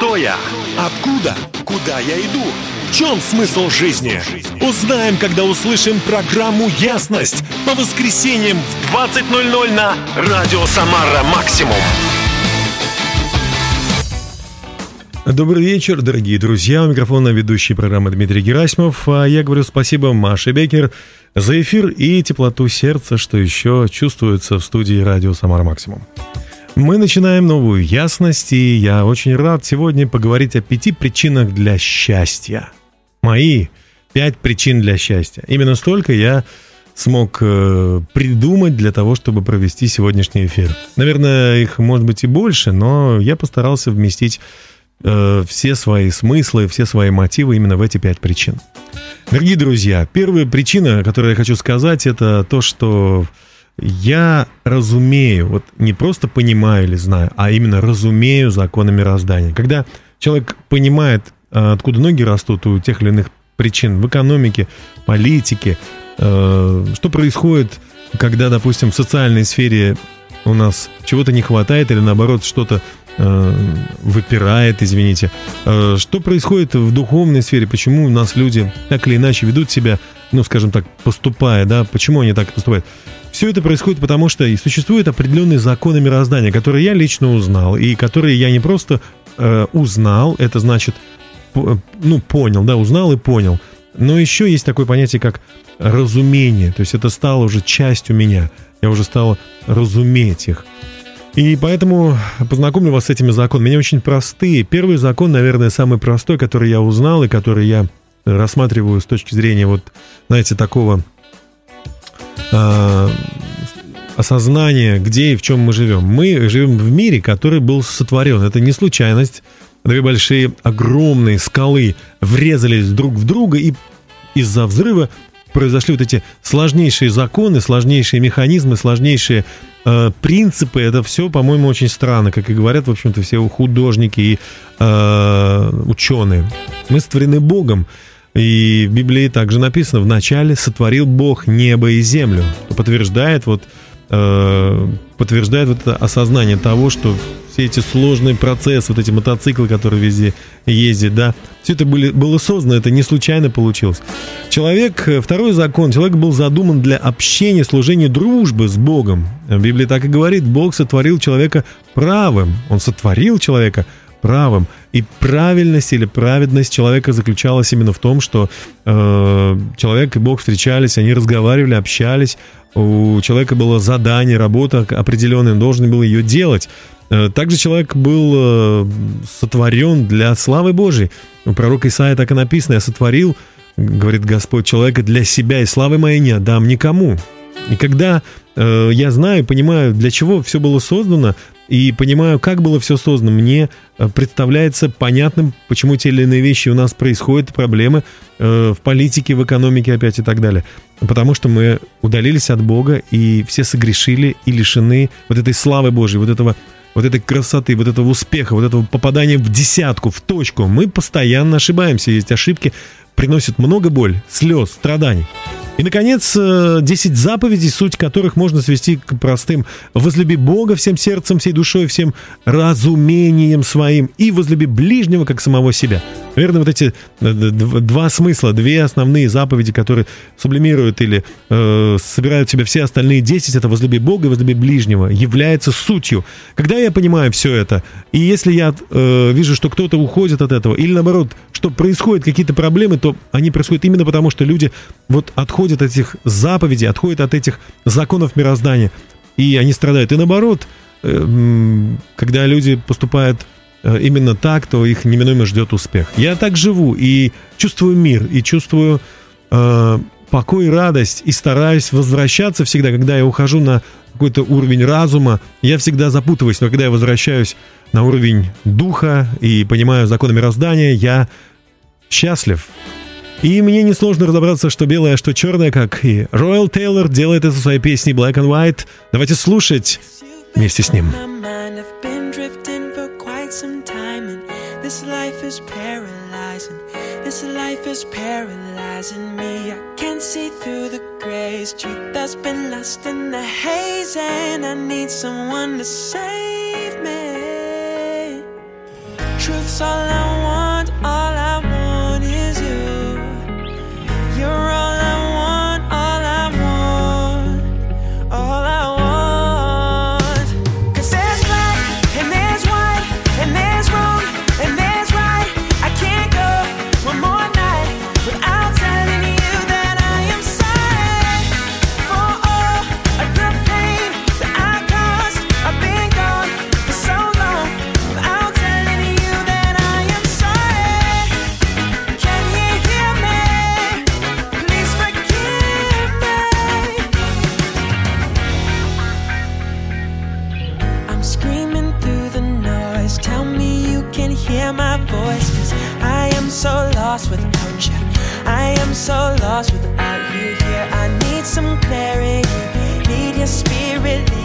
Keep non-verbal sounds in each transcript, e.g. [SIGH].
Кто я? Откуда? Куда я иду? В чем смысл жизни? Узнаем, когда услышим программу «Ясность» по воскресеньям в 20.00 на Радио Самара Максимум. Добрый вечер, дорогие друзья. У микрофона ведущий программы Дмитрий Герасимов. А я говорю спасибо Маше Бекер за эфир и теплоту сердца, что еще чувствуется в студии радио «Самара Максимум». Мы начинаем новую ясность, и я очень рад сегодня поговорить о пяти причинах для счастья. Мои пять причин для счастья. Именно столько я смог э, придумать для того, чтобы провести сегодняшний эфир. Наверное, их может быть и больше, но я постарался вместить э, все свои смыслы, все свои мотивы именно в эти пять причин. Дорогие друзья, первая причина, которую я хочу сказать, это то, что я разумею, вот не просто понимаю или знаю, а именно разумею законы мироздания. Когда человек понимает, э, откуда ноги растут у тех или иных причин в экономике, политике, э, что происходит, когда, допустим, в социальной сфере у нас чего-то не хватает или наоборот что-то э, выпирает, извините. Что происходит в духовной сфере? Почему у нас люди так или иначе ведут себя, ну, скажем так, поступая, да? Почему они так поступают? Все это происходит потому, что и существуют определенные законы мироздания, которые я лично узнал, и которые я не просто э, узнал, это значит, ну, понял, да, узнал и понял, но еще есть такое понятие, как разумение, то есть это стало уже частью меня, я уже стал разуметь их. И поэтому познакомлю вас с этими законами. Они очень простые. Первый закон, наверное, самый простой, который я узнал и который я рассматриваю с точки зрения вот, знаете, такого осознание, где и в чем мы живем. Мы живем в мире, который был сотворен. Это не случайность. Две большие огромные скалы врезались друг в друга, и из-за взрыва произошли вот эти сложнейшие законы, сложнейшие механизмы, сложнейшие э, принципы. Это все, по-моему, очень странно, как и говорят, в общем-то, все художники и э, ученые. Мы створены Богом. И в Библии также написано, вначале сотворил Бог небо и землю. Подтверждает вот, э, подтверждает вот это осознание того, что все эти сложные процессы, вот эти мотоциклы, которые везде ездят, да, все это были, было создано, это не случайно получилось. Человек, э, второй закон, человек был задуман для общения, служения, дружбы с Богом. В Библии так и говорит, Бог сотворил человека правым, Он сотворил человека правым. И правильность или праведность человека заключалась именно в том, что э, человек и Бог встречались, они разговаривали, общались, у человека было задание, работа определенная, он должен был ее делать. Э, также человек был э, сотворен для славы Божьей. У пророка Исаия так и написано, «Я сотворил, говорит Господь, человека для себя, и славы моей не отдам никому». И когда э, я знаю, понимаю, для чего все было создано, и понимаю, как было все создано, мне э, представляется понятным, почему те или иные вещи у нас происходят, проблемы э, в политике, в экономике опять и так далее. Потому что мы удалились от Бога, и все согрешили и лишены вот этой славы Божьей, вот этого вот этой красоты, вот этого успеха, вот этого попадания в десятку, в точку. Мы постоянно ошибаемся. Есть ошибки, приносят много боль, слез, страданий. И, наконец, 10 э, заповедей, суть которых можно свести к простым. Возлюби Бога всем сердцем, всей душой, всем разумением своим и возлюби ближнего, как самого себя. Наверное, вот эти э, два смысла, две основные заповеди, которые сублимируют или э, собирают в себя все остальные 10, это возлюби Бога и возлюби ближнего, является сутью. Когда я понимаю все это, и если я э, вижу, что кто-то уходит от этого, или наоборот, что происходят какие-то проблемы, то они происходят именно потому, что люди вот отходят отходят от этих заповедей, отходят от этих законов мироздания, и они страдают. И наоборот, э, когда люди поступают э, именно так, то их неминуемо ждет успех. Я так живу и чувствую мир, и чувствую э, покой и радость, и стараюсь возвращаться всегда, когда я ухожу на какой-то уровень разума, я всегда запутываюсь, но когда я возвращаюсь на уровень духа и понимаю законы мироздания, я счастлив. И мне несложно разобраться, что белое, а что черное, как и Ройл Тейлор делает это в своей песне Black and White. Давайте слушать вместе с ним. This life is paralyzing. This life is paralyzing me. I can't see through the grays. Truth has been lost in the haze, and I need someone to save me. Truth's I am so lost without you here. I need some clarity, need your spirit.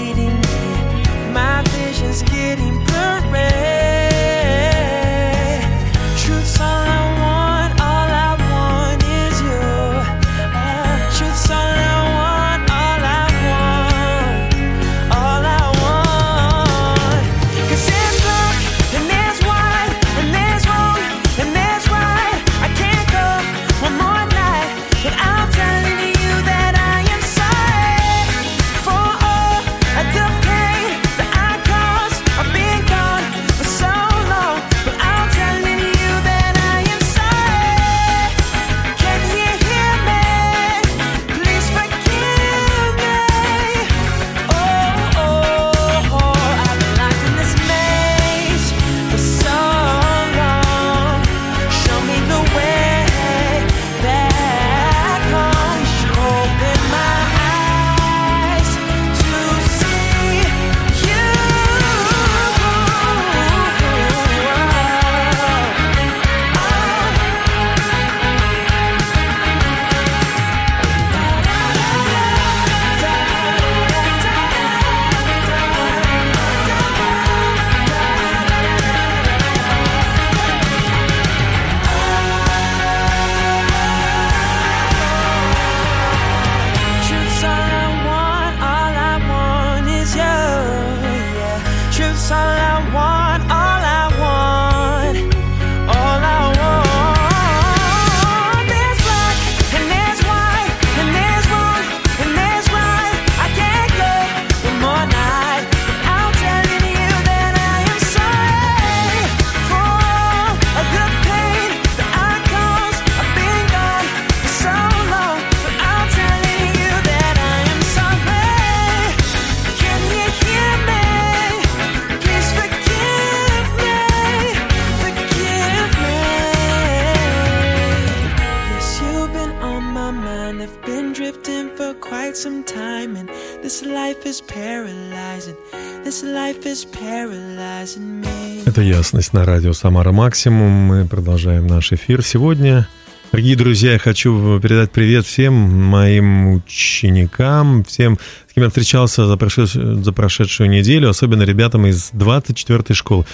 Это ясность на радио Самара Максимум. Мы продолжаем наш эфир. Сегодня, дорогие друзья, я хочу передать привет всем моим ученикам, всем, с кем я встречался за прошедшую, за прошедшую неделю, особенно ребятам из 24-й школы.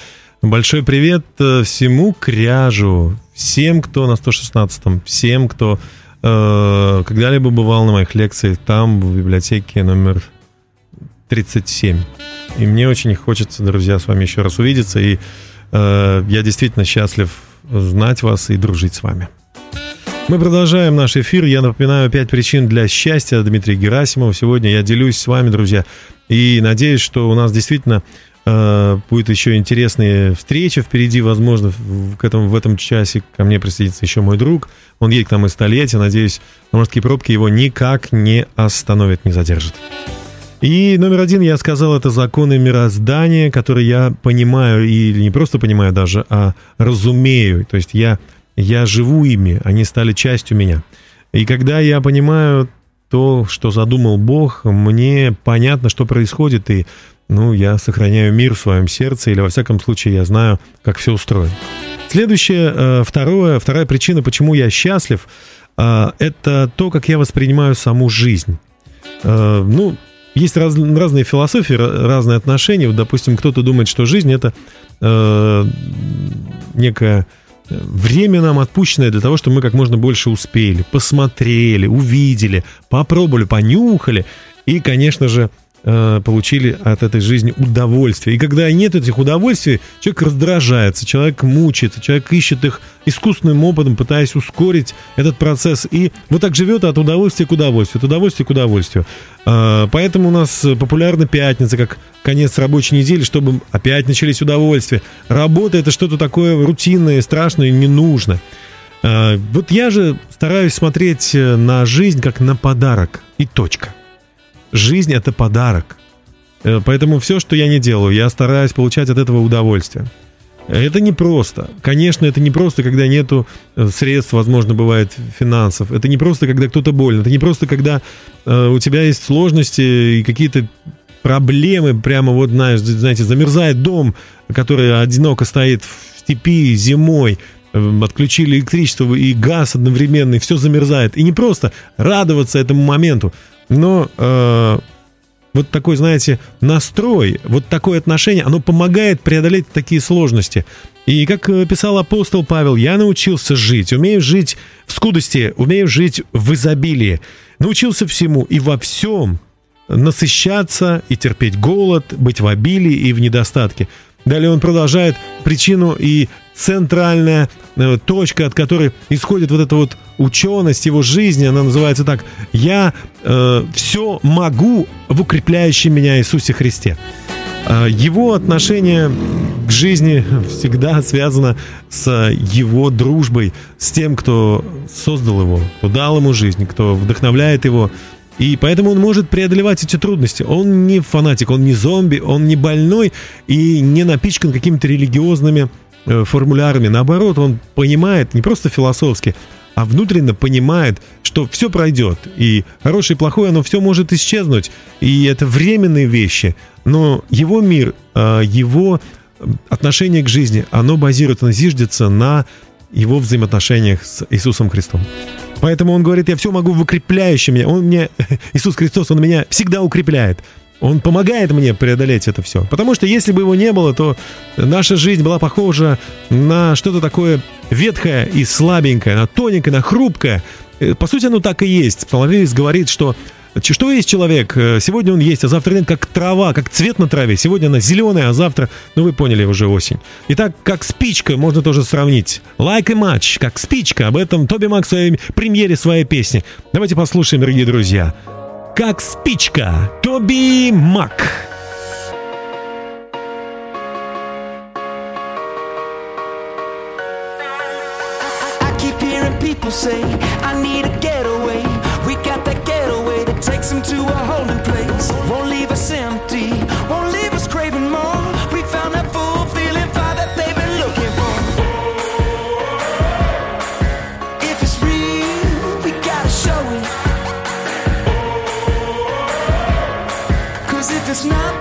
Большой привет э, всему кряжу, всем, кто на 116-м, всем, кто э, когда-либо бывал на моих лекциях там, в библиотеке номер 37. И мне очень хочется, друзья, с вами еще раз увидеться. И э, я действительно счастлив знать вас и дружить с вами. Мы продолжаем наш эфир. Я напоминаю пять причин для счастья Дмитрия Герасимова. Сегодня я делюсь с вами, друзья. И надеюсь, что у нас действительно э, будет еще интересные встречи впереди. Возможно, в этом, в этом часе ко мне присоединится еще мой друг. Он едет к нам из столетия. Надеюсь, морские пробки его никак не остановят, не задержат. И номер один, я сказал, это законы мироздания, которые я понимаю, или не просто понимаю даже, а разумею. То есть я, я живу ими, они стали частью меня. И когда я понимаю то, что задумал Бог, мне понятно, что происходит, и ну, я сохраняю мир в своем сердце, или во всяком случае я знаю, как все устроено. Следующее, э, второе, вторая причина, почему я счастлив, э, это то, как я воспринимаю саму жизнь. Э, ну, есть раз, разные философии, разные отношения. Вот, допустим, кто-то думает, что жизнь это э, некое время нам отпущенное для того, чтобы мы как можно больше успели, посмотрели, увидели, попробовали, понюхали и, конечно же, э, получили от этой жизни удовольствие. И когда нет этих удовольствий, человек раздражается, человек мучается, человек ищет их искусственным опытом, пытаясь ускорить этот процесс. И вот так живет от удовольствия к удовольствию, от удовольствия к удовольствию. Э, поэтому у нас популярна пятница, как конец рабочей недели, чтобы опять начались удовольствия. Работа это что-то такое рутинное, страшное, не нужно. Э, вот я же стараюсь смотреть э, на жизнь как на подарок и точка. Жизнь это подарок. Э, поэтому все, что я не делаю, я стараюсь получать от этого удовольствие. Это непросто. Конечно, это не просто, когда нету средств, возможно, бывает финансов. Это не просто, когда кто-то болен. Это не просто, когда э, у тебя есть сложности и какие-то проблемы, прямо вот, знаешь, знаете, замерзает дом, который одиноко стоит в степи зимой, отключили электричество и газ одновременно, и все замерзает. И не просто радоваться этому моменту, но э, вот такой, знаете, настрой, вот такое отношение, оно помогает преодолеть такие сложности. И как э, писал апостол Павел, я научился жить, умею жить в скудости, умею жить в изобилии. Научился всему и во всем насыщаться и терпеть голод, быть в обилии и в недостатке. Далее он продолжает причину и центральная э, точка, от которой исходит вот эта вот ученость его жизни, она называется так «Я э, все могу в укрепляющем меня Иисусе Христе». Э, его отношение к жизни всегда связано с его дружбой, с тем, кто создал его, кто дал ему жизнь, кто вдохновляет его. И поэтому он может преодолевать эти трудности. Он не фанатик, он не зомби, он не больной и не напичкан какими-то религиозными Э, формулярами. Наоборот, он понимает не просто философски, а внутренне понимает, что все пройдет, и хорошее и плохое, оно все может исчезнуть, и это временные вещи, но его мир, э, его отношение к жизни, оно базируется, оно зиждется на его взаимоотношениях с Иисусом Христом. Поэтому он говорит, я все могу в укрепляющем меня. Он мне, [LAUGHS] Иисус Христос, он меня всегда укрепляет. Он помогает мне преодолеть это все. Потому что если бы его не было, то наша жизнь была похожа на что-то такое ветхое и слабенькое, на тоненькое, на хрупкое. Э, по сути, оно так и есть. Псалмовец говорит, что что есть человек? Э, сегодня он есть, а завтра нет, как трава, как цвет на траве. Сегодня она зеленая, а завтра, ну вы поняли, уже осень. Итак, как спичка можно тоже сравнить. Like a match, как спичка. Об этом Тоби Мак в своей премьере своей песни. Давайте послушаем, дорогие друзья как спичка. Тоби Мак. say I need a takes them to a holy place. Won't leave us empty, won't leave us craving more. We found that fulfilling fire that they've been looking for. If it's real, we gotta show it. Cause if it's not,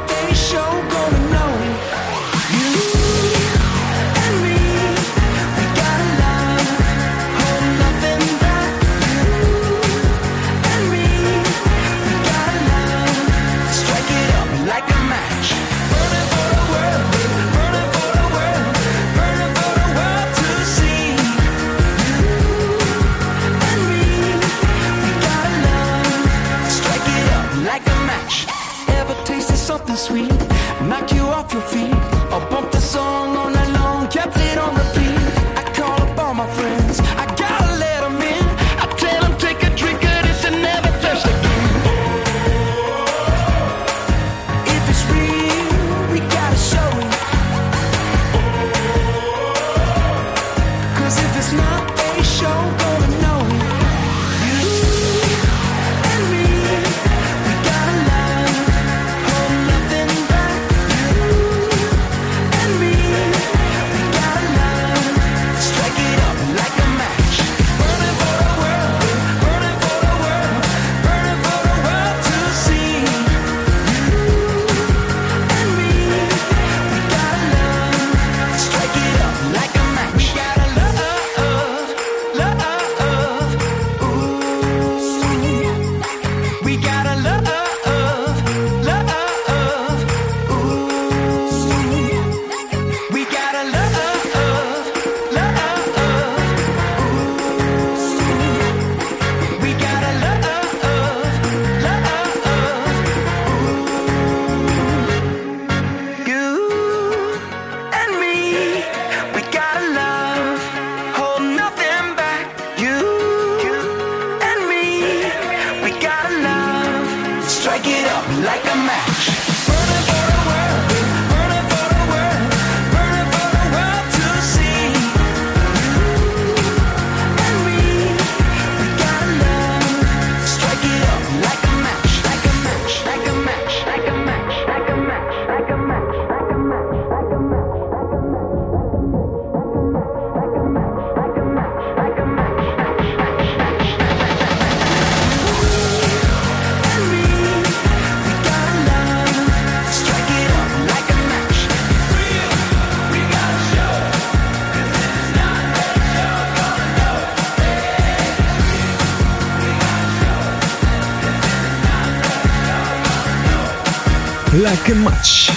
Like a match.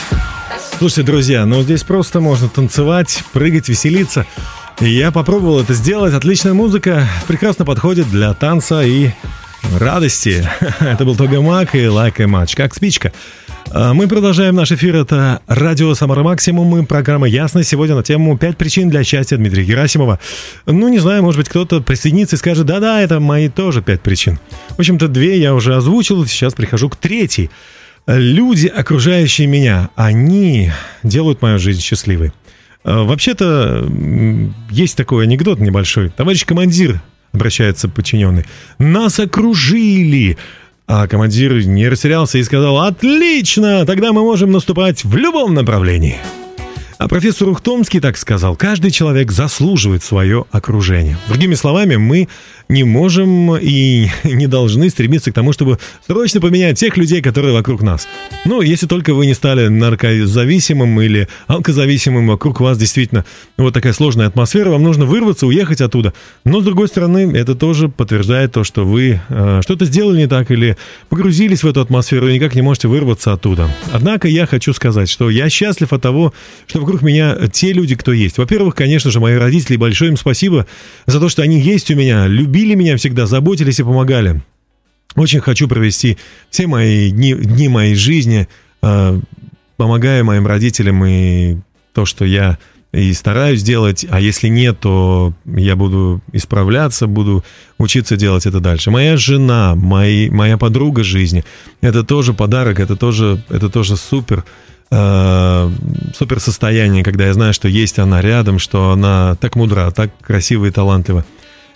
Слушайте, друзья, ну здесь просто можно танцевать, прыгать, веселиться. И я попробовал это сделать. Отличная музыка, прекрасно подходит для танца и радости. [LAUGHS] Это был Тоби Мак и Like a Match, как спичка. А, мы продолжаем наш эфир. Это радио Самара Максимум и программа «Ясность». Сегодня на тему «Пять причин для счастья» Дмитрия Герасимова. Ну, не знаю, может быть, кто-то присоединится и скажет, да-да, это мои тоже пять причин. В общем-то, две я уже озвучил, сейчас прихожу к третьей. Люди, окружающие меня, они делают мою жизнь счастливой. А, вообще-то, есть такой анекдот небольшой. Товарищ командир, обращается подчиненный, нас окружили, а командир не растерялся и сказал «Отлично! Тогда мы можем наступать в любом направлении». А профессор Ухтомский так сказал, каждый человек заслуживает свое окружение. Другими словами, мы не можем и [LAUGHS] не должны стремиться к тому, чтобы срочно поменять тех людей, которые вокруг нас. Ну, если только вы не стали наркозависимым или алкозависимым, вокруг вас действительно вот такая сложная атмосфера, вам нужно вырваться, уехать оттуда. Но, с другой стороны, это тоже подтверждает то, что вы э, что-то сделали не так или погрузились в эту атмосферу и никак не можете вырваться оттуда. Однако я хочу сказать, что я счастлив от того, что вокруг меня те люди, кто есть. Во-первых, конечно же, мои родители, большое им спасибо за то, что они есть у меня, любили меня всегда, заботились и помогали. Очень хочу провести все мои дни, дни моей жизни, э, помогая моим родителям и то, что я и стараюсь делать, а если нет, то я буду исправляться, буду учиться делать это дальше. Моя жена, мои, моя подруга жизни, это тоже подарок, это тоже, это тоже супер, э, супер состояние, когда я знаю, что есть она рядом, что она так мудра, так красива и талантлива.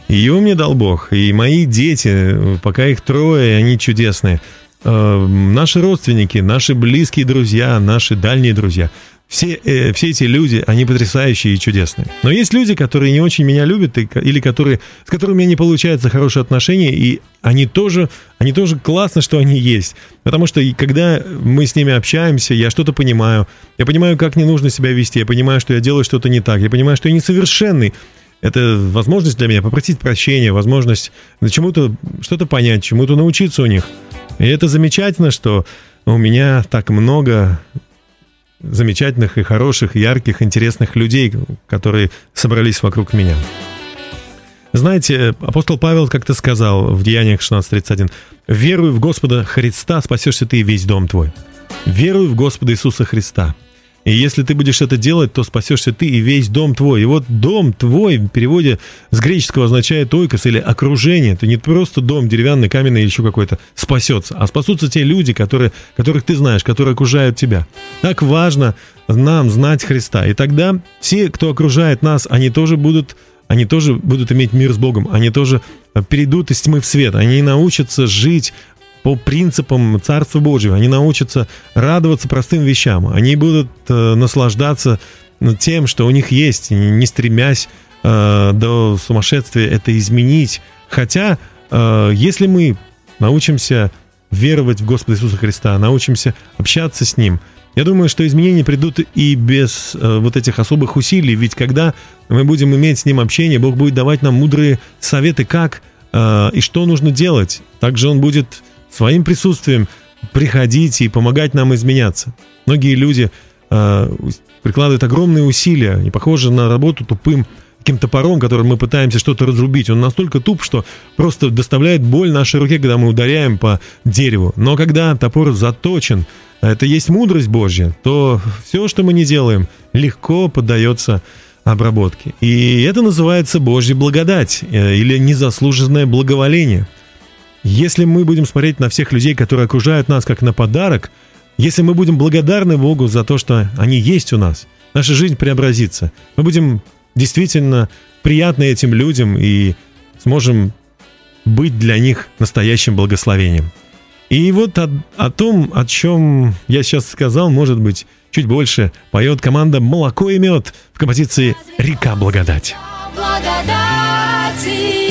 Ее мне дал Бог. И мои дети, пока их трое, они чудесные. Э, наши родственники, наши близкие друзья, наши дальние друзья. Все, э, все эти люди, они потрясающие и чудесные. Но есть люди, которые не очень меня любят, и, или которые, с которыми у меня не получаются хорошие отношения, и они тоже, они тоже классно, что они есть. Потому что когда мы с ними общаемся, я что-то понимаю, я понимаю, как не нужно себя вести, я понимаю, что я делаю что-то не так, я понимаю, что я несовершенный, это возможность для меня попросить прощения, возможность чему-то что-то понять, чему-то научиться у них. И это замечательно, что у меня так много замечательных и хороших, ярких, интересных людей, которые собрались вокруг меня. Знаете, апостол Павел как-то сказал в Деяниях 16.31, «Веруй в Господа Христа, спасешься ты и весь дом твой». Веруй в Господа Иисуса Христа – и если ты будешь это делать, то спасешься ты и весь дом твой. И вот дом твой в переводе с греческого означает ойкос или окружение. Это не просто дом деревянный, каменный или еще какой-то спасется, а спасутся те люди, которые, которых ты знаешь, которые окружают тебя. Так важно нам знать Христа. И тогда все, кто окружает нас, они тоже будут они тоже будут иметь мир с Богом, они тоже перейдут из тьмы в свет, они научатся жить по принципам Царства Божьего. Они научатся радоваться простым вещам. Они будут э, наслаждаться тем, что у них есть, не стремясь э, до сумасшествия это изменить. Хотя, э, если мы научимся веровать в Господа Иисуса Христа, научимся общаться с Ним, я думаю, что изменения придут и без э, вот этих особых усилий, ведь когда мы будем иметь с Ним общение, Бог будет давать нам мудрые советы, как э, и что нужно делать. Также Он будет своим присутствием приходить и помогать нам изменяться. Многие люди э, прикладывают огромные усилия, не похожи на работу тупым каким топором, которым мы пытаемся что-то разрубить. Он настолько туп, что просто доставляет боль нашей руке, когда мы ударяем по дереву. Но когда топор заточен, это есть мудрость Божья, то все, что мы не делаем, легко поддается обработке. И это называется Божья благодать э, или незаслуженное благоволение. Если мы будем смотреть на всех людей, которые окружают нас, как на подарок, если мы будем благодарны Богу за то, что они есть у нас, наша жизнь преобразится. Мы будем действительно приятны этим людям и сможем быть для них настоящим благословением. И вот о, о том, о чем я сейчас сказал, может быть, чуть больше поет команда «Молоко и мед» в композиции «Река благодать». благодати.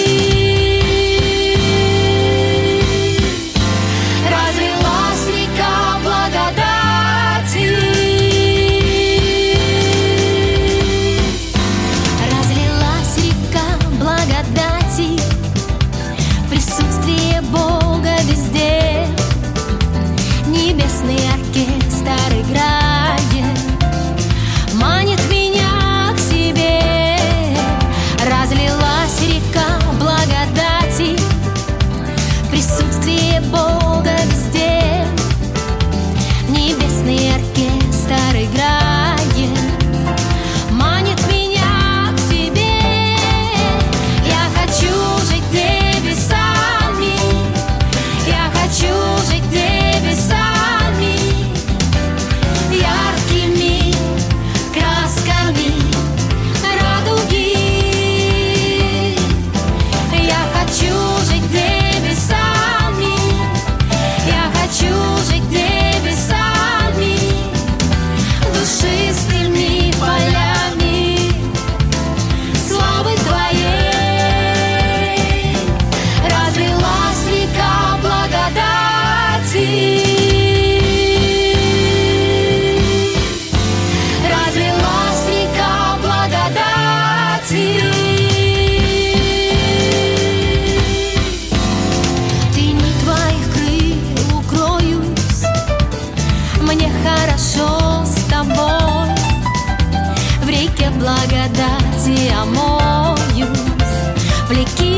力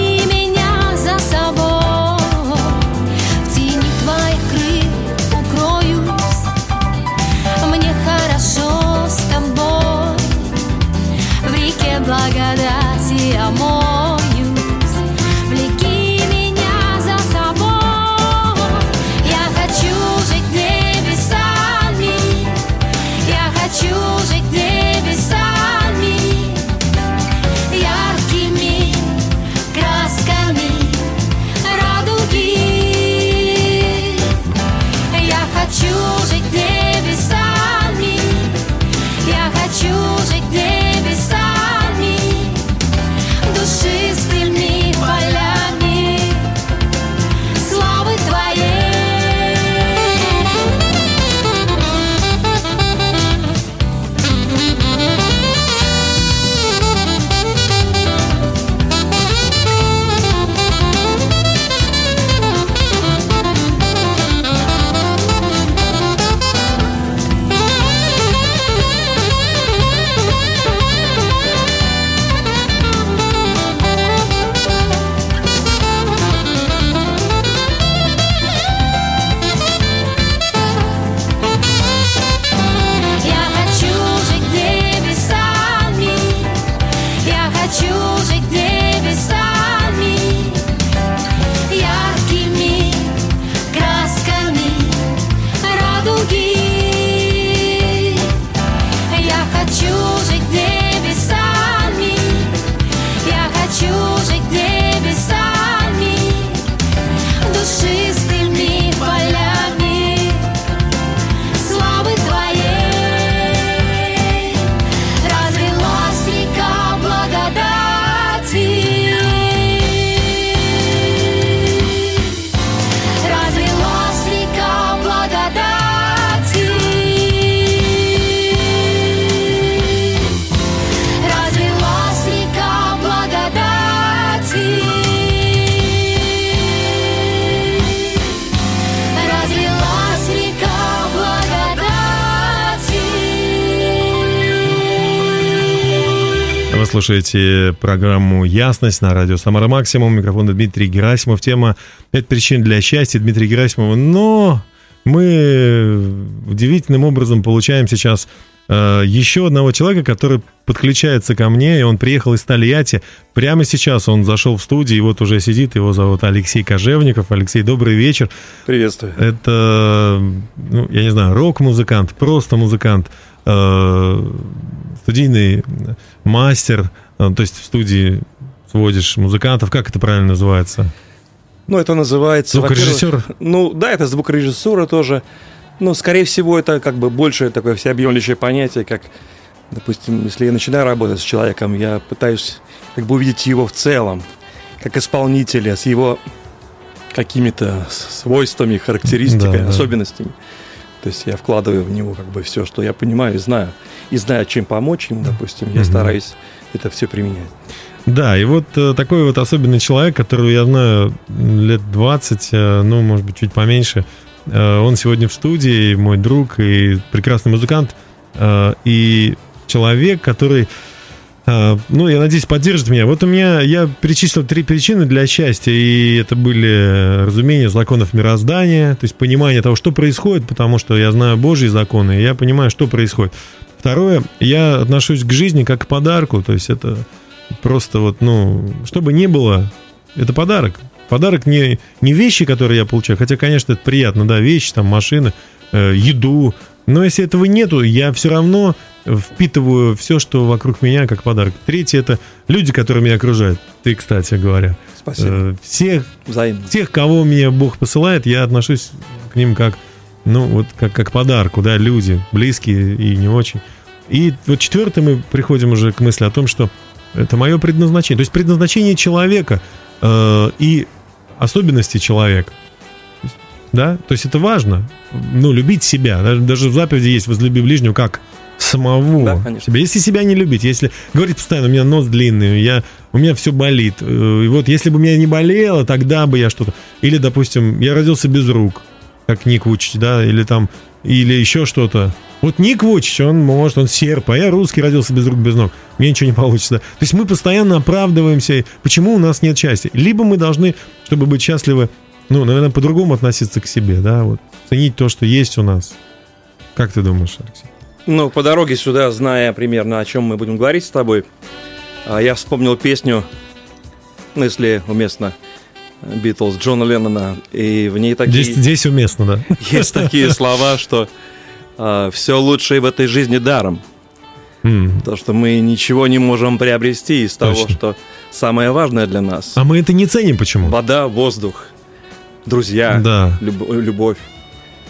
слушаете программу «Ясность» на радио «Самара Максимум». Микрофон Дмитрий Герасимов. Тема «Пять причин для счастья» Дмитрия Герасимова. Но мы удивительным образом получаем сейчас э, еще одного человека, который подключается ко мне, и он приехал из Тольятти. Прямо сейчас он зашел в студию, и вот уже сидит, его зовут Алексей Кожевников. Алексей, добрый вечер. Приветствую. Это, ну, я не знаю, рок-музыкант, просто музыкант, студийный мастер, э, то есть в студии сводишь музыкантов, как это правильно называется? Ну, это называется... Звукорежиссер? Ну, да, это звукорежиссура тоже. Но, скорее всего, это как бы больше такое всеобъемлющее понятие, как, допустим, если я начинаю работать с человеком, я пытаюсь как бы увидеть его в целом, как исполнителя, с его какими-то свойствами, характеристиками, Да, да. То есть я вкладываю в него как бы все, что я понимаю и знаю. И знаю, чем помочь ему, допустим, я Мгм. стараюсь это все применять. Да, и вот э, такой вот особенный человек, которого я знаю лет 20, э, ну, может быть, чуть поменьше, э, он сегодня в студии, мой друг и прекрасный музыкант, и человек, который, ну, я надеюсь, поддержит меня. Вот у меня, я перечислил три причины для счастья, и это были э, разумение законов мироздания, то есть понимание того, что происходит, потому что я знаю Божьи законы, и я понимаю, что происходит. Второе, я отношусь к жизни как к подарку, то есть это просто вот, ну, что бы ни было, это подарок. Подарок не, не вещи, которые я получаю, хотя, конечно, это приятно, да, вещи, там, машины, э, еду, но если этого нету, я все равно впитываю все, что вокруг меня, как подарок. Третье – это люди, которые меня окружают. Ты, кстати говоря. Спасибо. Э, всех, Взаимно. тех, кого мне Бог посылает, я отношусь к ним как, ну, вот как, как подарку, да, люди, близкие и не очень. И вот четвертое мы приходим уже к мысли о том, что это мое предназначение. То есть предназначение человека э, и особенности человека. Да, то есть это важно. Ну, любить себя. Даже, даже в заповеди есть возлюби ближнего как самого Да, конечно. себя. Если себя не любить, если говорить постоянно, у меня нос длинный, я, у меня все болит. э, И вот если бы меня не болело, тогда бы я что-то... Или, допустим, я родился без рук, как Ник Вучич, да, или там или еще что-то. Вот Ник Вучич, он может, он серп, а я русский, родился без рук, без ног. Мне ничего не получится. То есть мы постоянно оправдываемся, почему у нас нет счастья. Либо мы должны, чтобы быть счастливы, ну, наверное, по-другому относиться к себе, да, вот, ценить то, что есть у нас. Как ты думаешь, Алексей? Ну, по дороге сюда, зная примерно, о чем мы будем говорить с тобой, а, я вспомнил песню, ну, если уместно, Битлз Джона Леннона, и в ней такие... Здесь, здесь уместно, да. [LAUGHS] Есть такие слова, что все лучшее в этой жизни даром. То, что мы ничего не можем приобрести из того, что самое важное для нас. А мы это не ценим почему? Вода, воздух, друзья, Да. люб- любовь.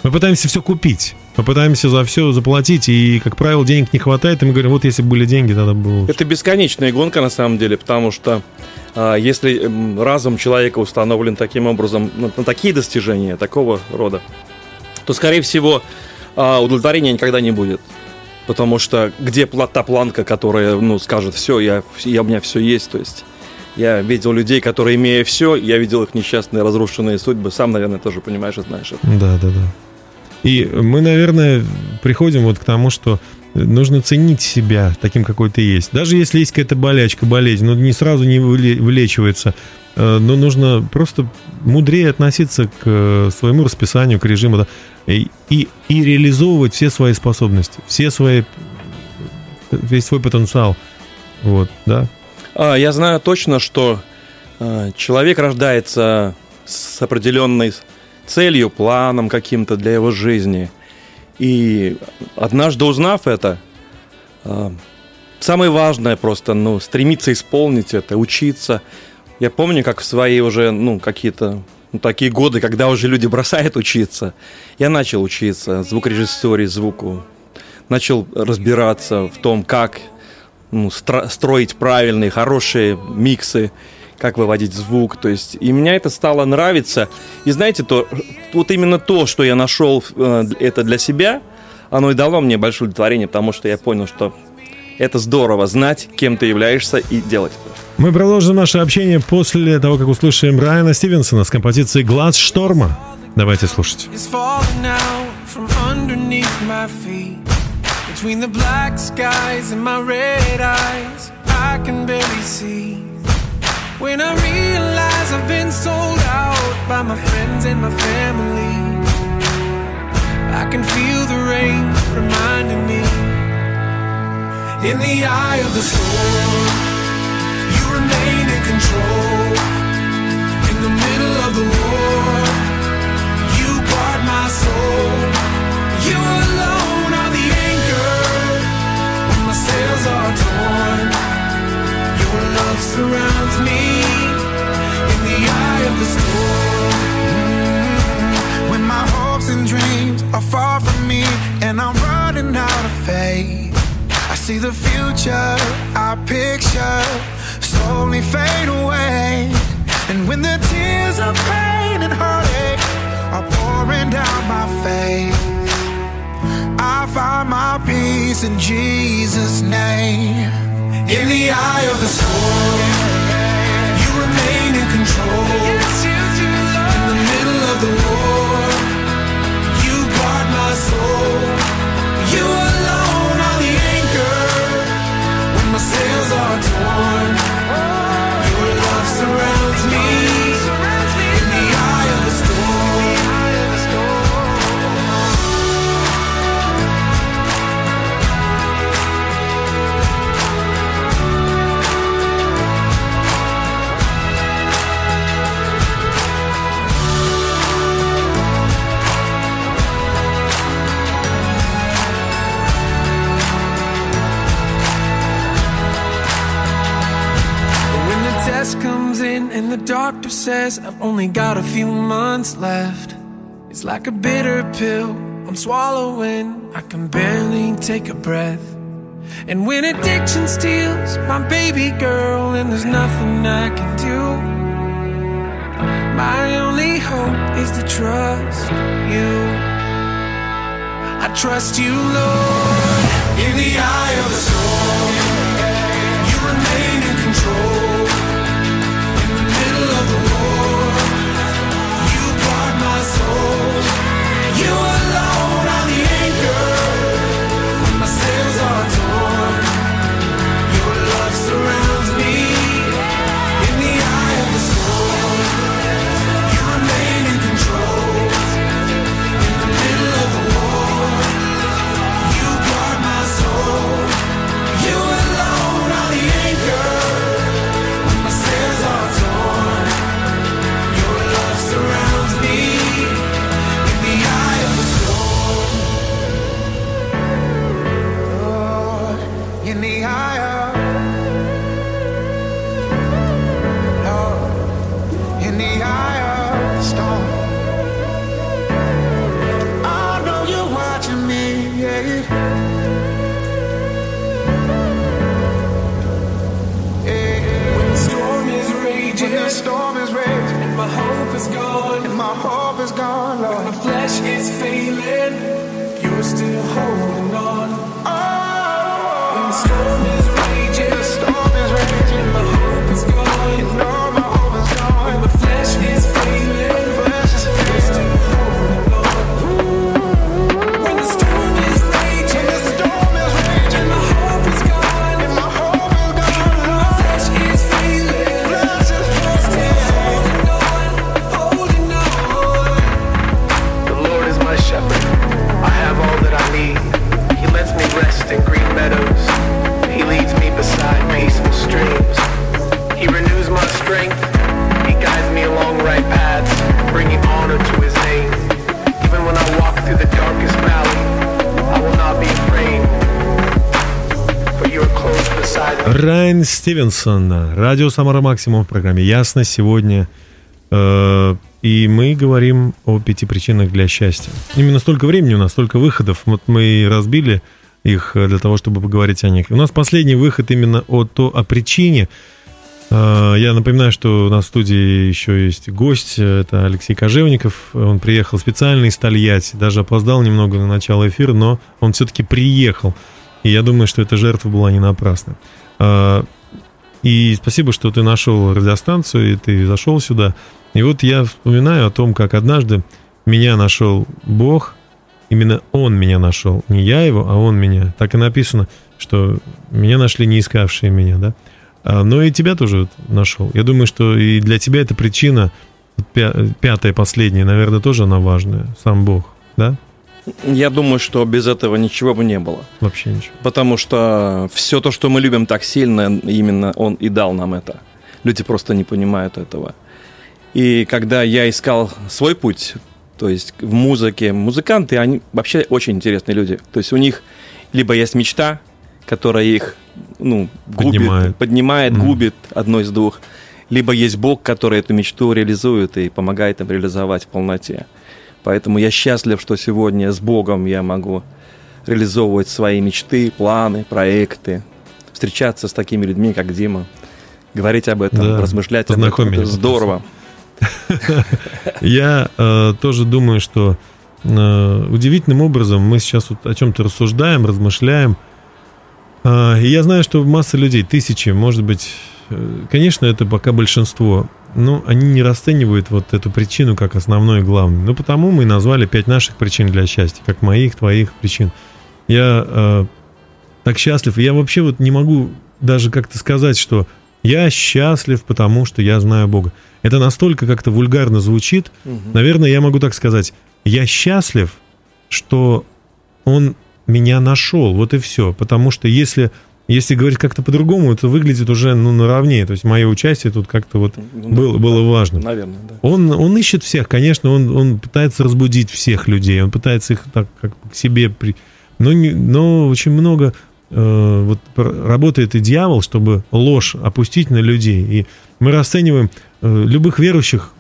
Мы пытаемся все купить. Мы пытаемся за все заплатить, и, как правило, денег не хватает, и мы говорим, вот если бы были деньги, тогда бы было. Это бесконечная гонка на самом деле, потому что а, если разум человека установлен таким образом, на, на такие достижения такого рода, то, скорее всего, а, удовлетворения никогда не будет. Потому что где та планка, которая, ну, скажет, все, я, я, у меня все есть, то есть я видел людей, которые, имея все, я видел их несчастные, разрушенные судьбы, сам, наверное, тоже понимаешь и знаешь это. Да, да, да. И мы, наверное, приходим вот к тому, что нужно ценить себя таким, какой ты есть. Даже если есть какая-то болячка, болезнь, но не сразу не выле- вылечивается, э, но нужно просто мудрее относиться к э, своему расписанию, к режиму, да, и, и, и реализовывать все свои способности, все свои, весь свой потенциал. Вот, да. А, я знаю точно, что а, человек рождается с определенной целью, планом каким-то для его жизни. И однажды узнав это, а, самое важное просто, ну, стремиться исполнить это, учиться. Я помню, как в свои уже, ну, какие-то ну, такие годы, когда уже люди бросают учиться, я начал учиться звукорежиссуре, звуку, начал разбираться в том, как ну, стро- строить правильные, хорошие миксы, как выводить звук. То есть, и мне это стало нравиться. И знаете, то, вот именно то, что я нашел э, это для себя, оно и дало мне большое удовлетворение, потому что я понял, что это здорово знать, кем ты являешься и делать это. Мы продолжим наше общение после того, как услышим Брайана Стивенсона с композицией «Глаз шторма». Давайте слушать. Between the black skies and my red eyes, I can barely see. When I realize I've been sold out by my friends and my family, I can feel the rain reminding me. In the eye of the storm, you remain in control. In the middle of the war, you guard my soul. You alone sails are torn. Your love surrounds me in the eye of the storm. Mm-hmm. When my hopes and dreams are far from me and I'm running out of faith, I see the future I picture slowly fade away. And when the tears of pain and heartache are pouring down my face, I find my peace in Jesus' name. In the eye of the storm, you remain in control. In the middle of the war, you guard my soul. You alone are the anchor when my sails are torn. Your love surrounds me doctor says I've only got a few months left, it's like a bitter pill I'm swallowing. I can barely take a breath. And when addiction steals my baby girl, and there's nothing I can do, my only hope is to trust you. I trust you, Lord, in the eye of the storm. You remain in control middle of the in the eye of Lord, in the eye of the storm. I know you're watching me, yeah. Yeah. When the storm is raging, when the storm is raging, and my hope is gone, and my hope is gone, Lord. When my flesh is failing, you're still holding on. Райан Стивенсон, радио Самара Максимум в программе «Ясно» сегодня. Э, И мы говорим о пяти причинах для счастья. Именно столько времени у нас, столько выходов. Вот мы и разбили их э, для того, чтобы поговорить о них. У нас последний выход именно о, то, о причине. Э, Я напоминаю, что у нас в студии еще есть гость, это Алексей Кожевников. Он приехал специально из Тольятти, даже опоздал немного на начало эфира, но он все-таки приехал. И я думаю, что эта жертва была не напрасна. Э, И спасибо, что ты нашел радиостанцию, и ты зашел сюда. И вот я вспоминаю о том, как однажды меня нашел Бог, именно Он меня нашел, не я его, а Он меня. Так и написано, что меня нашли не искавшие меня, да. А, Но и тебя тоже нашел. Я думаю, что и для тебя эта причина, пятая, последняя, наверное, тоже она важная, сам Бог, да? Я думаю, что без этого ничего бы не было. Вообще ничего. Потому что все то, что мы любим так сильно, именно он и дал нам это. Люди просто не понимают этого. И когда я искал свой путь, то есть в музыке, музыканты, они вообще очень интересные люди. То есть у них либо есть мечта, которая их ну, губит, Поднимает. поднимает, Мгм. губит, одно из двух. Либо есть Бог, который эту мечту реализует и помогает им реализовать в полноте. Поэтому я счастлив, что сегодня с Богом я могу реализовывать свои мечты, планы, проекты, встречаться с такими людьми, как Дима, говорить об этом, Да, размышлять об этом. Это здорово. [LAUGHS] Я э, тоже думаю, что э, удивительным образом мы сейчас вот о чем-то рассуждаем, размышляем. Э, и я знаю, что масса людей, тысячи, может быть, конечно, это пока большинство, но они не расценивают вот эту причину как основную и главную. Ну, потому мы назвали пять наших причин для счастья, как моих, твоих причин. Я э, так счастлив. Я вообще вот не могу даже как-то сказать, что я счастлив, потому что я знаю Бога. Это настолько как-то вульгарно звучит. Наверное, я могу так сказать. Я счастлив, что Он меня нашел. Вот и все. Потому что если, если говорить как-то по-другому, это выглядит уже ну, наравне. То есть мое участие тут как-то вот Ну, было, да, было важно. Наверное, да. Он, он ищет всех, конечно, он, он пытается разбудить всех людей, он пытается их так как к себе при... Но, не- но очень много э, вот работает и дьявол, чтобы ложь опустить на людей. И мы расцениваем э, любых верующих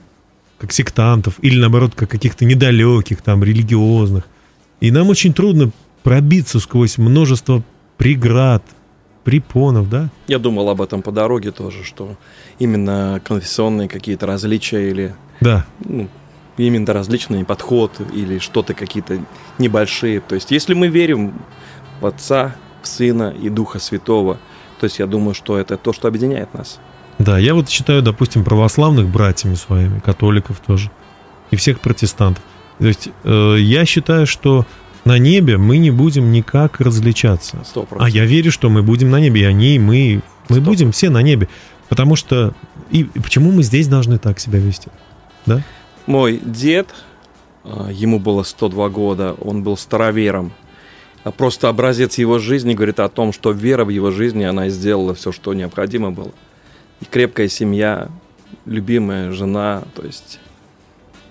как сектантов или наоборот как каких-то недалеких, там, религиозных. И нам очень трудно пробиться сквозь множество преград, препонов, да? Я думал об этом по дороге тоже, что именно конфессионные какие-то различия или Да, ну, именно различный подход или что-то какие-то небольшие. То есть, если мы верим в Отца, в Сына и Духа Святого, то есть я думаю, что это то, что объединяет нас. Да, я вот считаю, допустим, православных братьями своими, католиков тоже, и всех протестантов. То есть э, я считаю, что на небе мы не будем никак различаться. Сто А процентов. я верю, что мы будем на небе, и они, и мы, мы Сто будем все на небе. Потому что... И, и почему мы здесь должны так себя вести? Да? Мой дед, а, ему было 102 года, он был старовером. А Просто образец его жизни говорит о том, что вера в его жизни, она сделала все, что необходимо было. И крепкая семья, любимая жена, то есть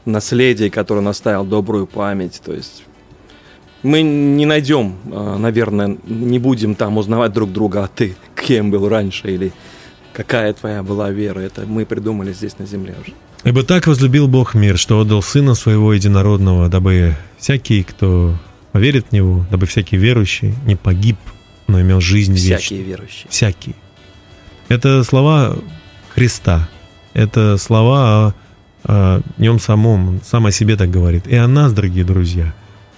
наследие, которое наставил добрую память, то есть мы не найдем, э, наверное, не будем там узнавать друг друга, а ты кем был раньше или какая твоя была вера. Это мы придумали здесь на земле уже. Ибо так возлюбил Бог мир, что отдал Сына Своего Единородного, дабы всякий, кто поверит в Него, дабы всякий верующий не погиб, но имел жизнь Всякие вечную. верующие. Всякий. Это слова Христа. Это слова о, о нем самом. Он сам о себе так говорит. И о нас, дорогие друзья.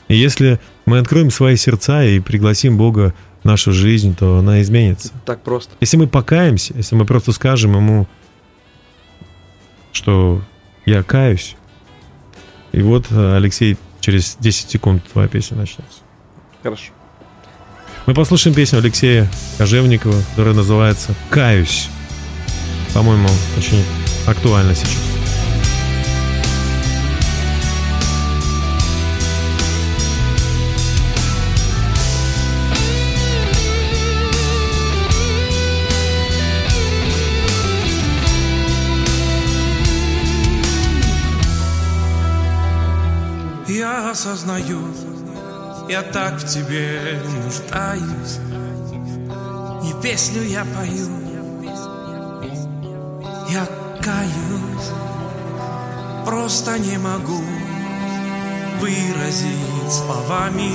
И если мы откроем свои сердца и пригласим Бога в нашу жизнь, то она изменится. Так просто. Если мы покаемся, если мы просто скажем ему, что я каюсь, и вот, э, Алексей, через 10 секунд твоя песня начнется. Хорошо. Мы послушаем песню Алексея Кожевникова, которая называется «Каюсь». По-моему, очень актуально сейчас. Осознаю, я так в тебе нуждаюсь. И песню я пою, я каюсь, просто не могу выразить словами,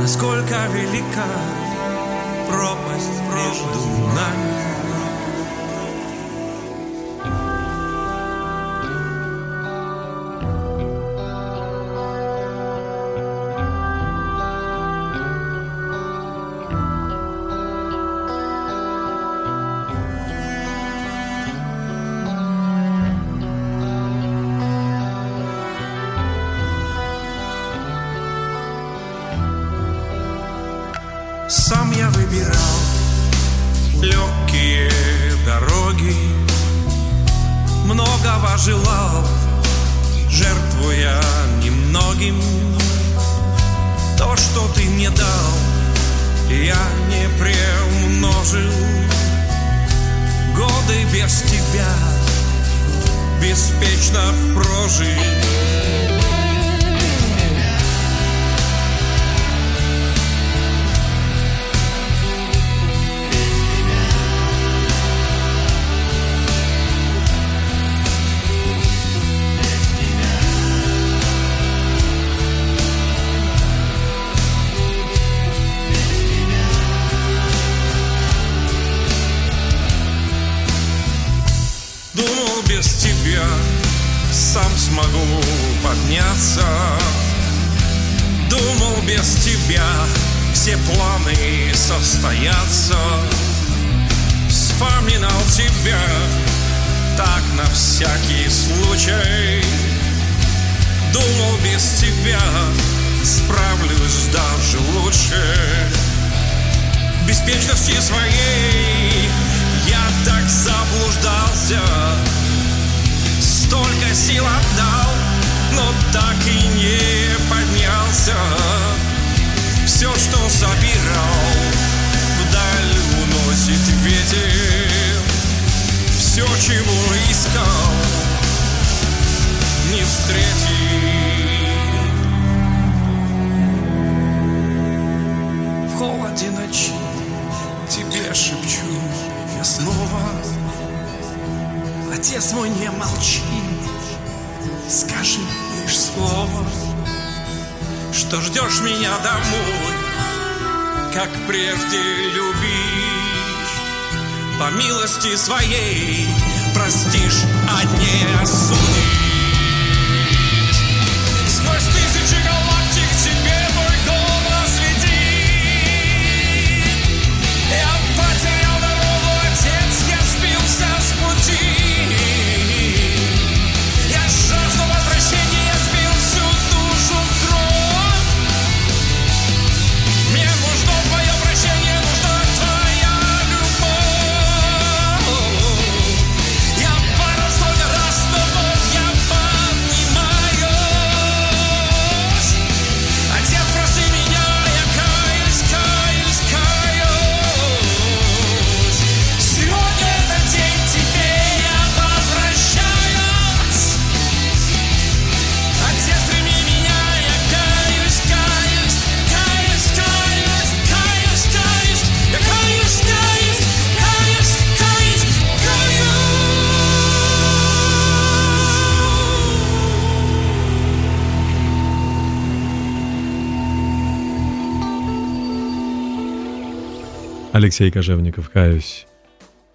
насколько велика пропасть между нами. Что ждешь меня домой Как прежде любишь. По милости своей Простишь, а не осудишь Алексей Кожевников, каюсь.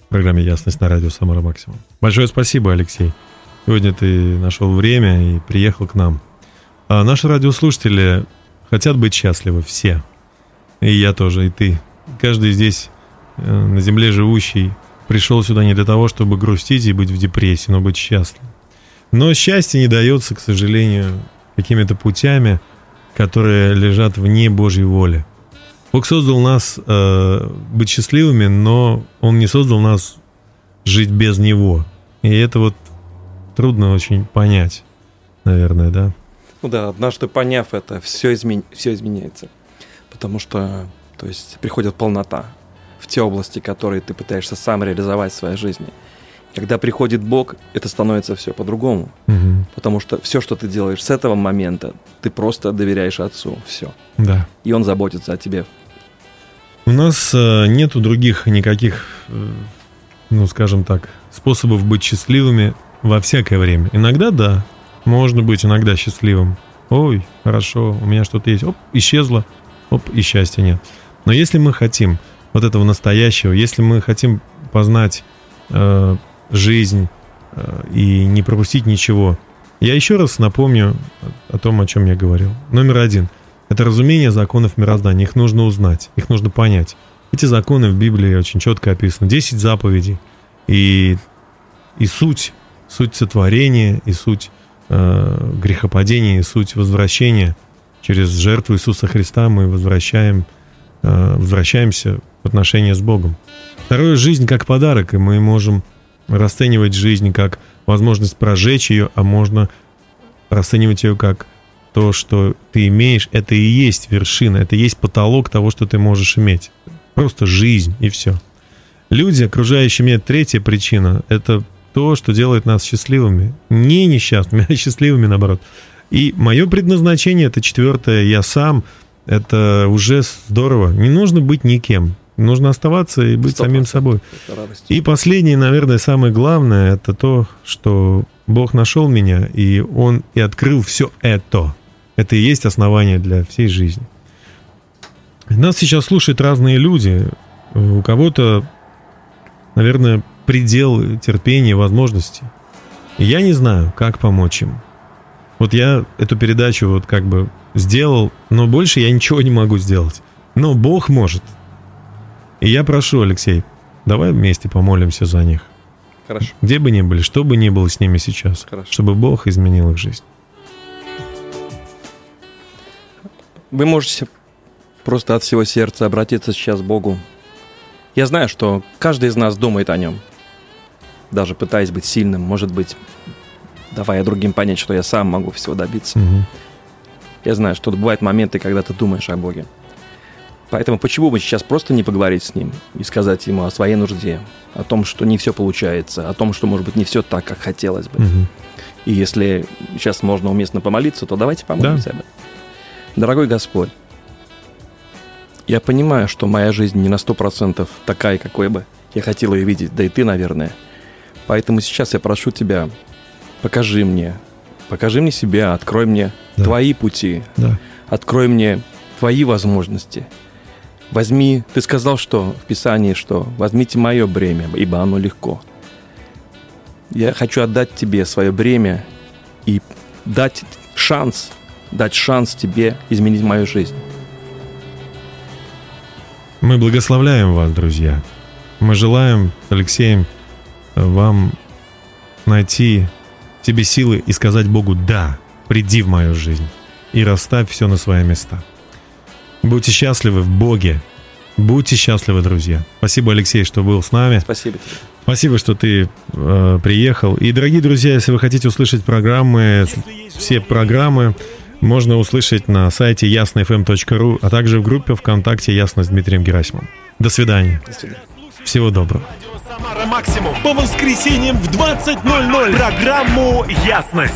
В программе «Ясность» на радио «Самара Максимум». Большое спасибо, Алексей. Сегодня ты нашел время и приехал к нам. А наши радиослушатели хотят быть счастливы, все. И я тоже, и ты. Каждый здесь, э, на земле живущий, пришел сюда не для того, чтобы грустить и быть в депрессии, но быть счастливым. Но счастье не дается, к сожалению, какими-то путями, которые лежат вне Божьей воли. Бог создал нас э, быть счастливыми, но Он не создал нас жить без Него. И это вот трудно очень понять, наверное, да? Ну да, однажды поняв это, все, измен... все изменяется. Потому что, то есть, приходит полнота в те области, которые ты пытаешься сам реализовать в своей жизни. Когда приходит Бог, это становится все по-другому. Мгм. Потому что все, что ты делаешь с этого момента, ты просто доверяешь Отцу. Все. Да. И Он заботится о тебе. У нас э, нету других никаких, э, ну, скажем так, способов быть счастливыми во всякое время. Иногда да, можно быть иногда счастливым. Ой, хорошо, у меня что-то есть. Оп, исчезло. Оп, и счастья нет. Но если мы хотим вот этого настоящего, если мы хотим познать э, жизнь э, и не пропустить ничего, я еще раз напомню о том, о чем я говорил. Номер один – это разумение законов мироздания. Их нужно узнать, их нужно понять. Эти законы в Библии очень четко описаны. Десять заповедей. И, и суть, суть сотворения, и суть э, грехопадения, и суть возвращения. Через жертву Иисуса Христа мы возвращаем, э, возвращаемся в отношения с Богом. Второе – жизнь как подарок, и мы можем расценивать жизнь как возможность прожечь ее, а можно расценивать ее как то, что ты имеешь, это и есть вершина, это и есть потолок того, что ты можешь иметь. Просто жизнь и все. Люди, окружающие меня, третья причина, это то, что делает нас счастливыми. Не несчастными, [LAUGHS] а счастливыми, наоборот. И мое предназначение, это четвертое, я сам, это уже здорово. Не нужно быть никем. Нужно оставаться и быть самим собой. И последнее, наверное, самое главное, это то, что Бог нашел меня, и Он и открыл все это. Это и есть основание для всей жизни. Нас сейчас слушают разные люди. У кого-то, наверное, предел терпения, возможностей. И я не знаю, как помочь им. Вот я эту передачу вот как бы сделал, но больше я ничего не могу сделать. Но Бог может. И я прошу, Алексей, давай вместе помолимся за них. Хорошо. Где бы ни были, что бы ни было с ними сейчас, Хорошо. чтобы Бог изменил их жизнь. Вы можете просто от всего сердца обратиться сейчас к Богу. Я знаю, что каждый из нас думает о нем. Даже пытаясь быть сильным, может быть, давая другим понять, что я сам могу всего добиться. Мгм. Я знаю, что бывают моменты, когда ты думаешь о Боге. Поэтому почему бы сейчас просто не поговорить с Ним и сказать Ему о своей нужде, о том, что не все получается, о том, что, может быть, не все так, как хотелось бы. Мгм. И если сейчас можно уместно помолиться, то давайте помолимся об этом. Дорогой Господь, я понимаю, что моя жизнь не на сто процентов такая, какой бы я хотел ее видеть, да и ты, наверное. Поэтому сейчас я прошу тебя, покажи мне, покажи мне себя, открой мне Да. твои пути, Да. открой мне твои возможности. Возьми, ты сказал, что в Писании, что возьмите мое бремя, ибо оно легко. Я хочу отдать тебе свое бремя и дать шанс, дать шанс тебе изменить мою жизнь. Мы благословляем вас, друзья. Мы желаем Алексеем вам найти себе силы и сказать Богу «Да, приди в мою жизнь и расставь все на свои места». Будьте счастливы в Боге. Будьте счастливы, друзья. Спасибо, Алексей, что был с нами. Спасибо тебе. Спасибо, что ты э, приехал. И, дорогие друзья, если вы хотите услышать программы, все программы можно услышать на сайте яснofm.ru, а также в группе ВКонтакте «Ясно» с Дмитрием Герасимовым. До свидания. До свидания. Всего доброго. Самара Максимум по воскресеньям в 20.00 программу «Ясность».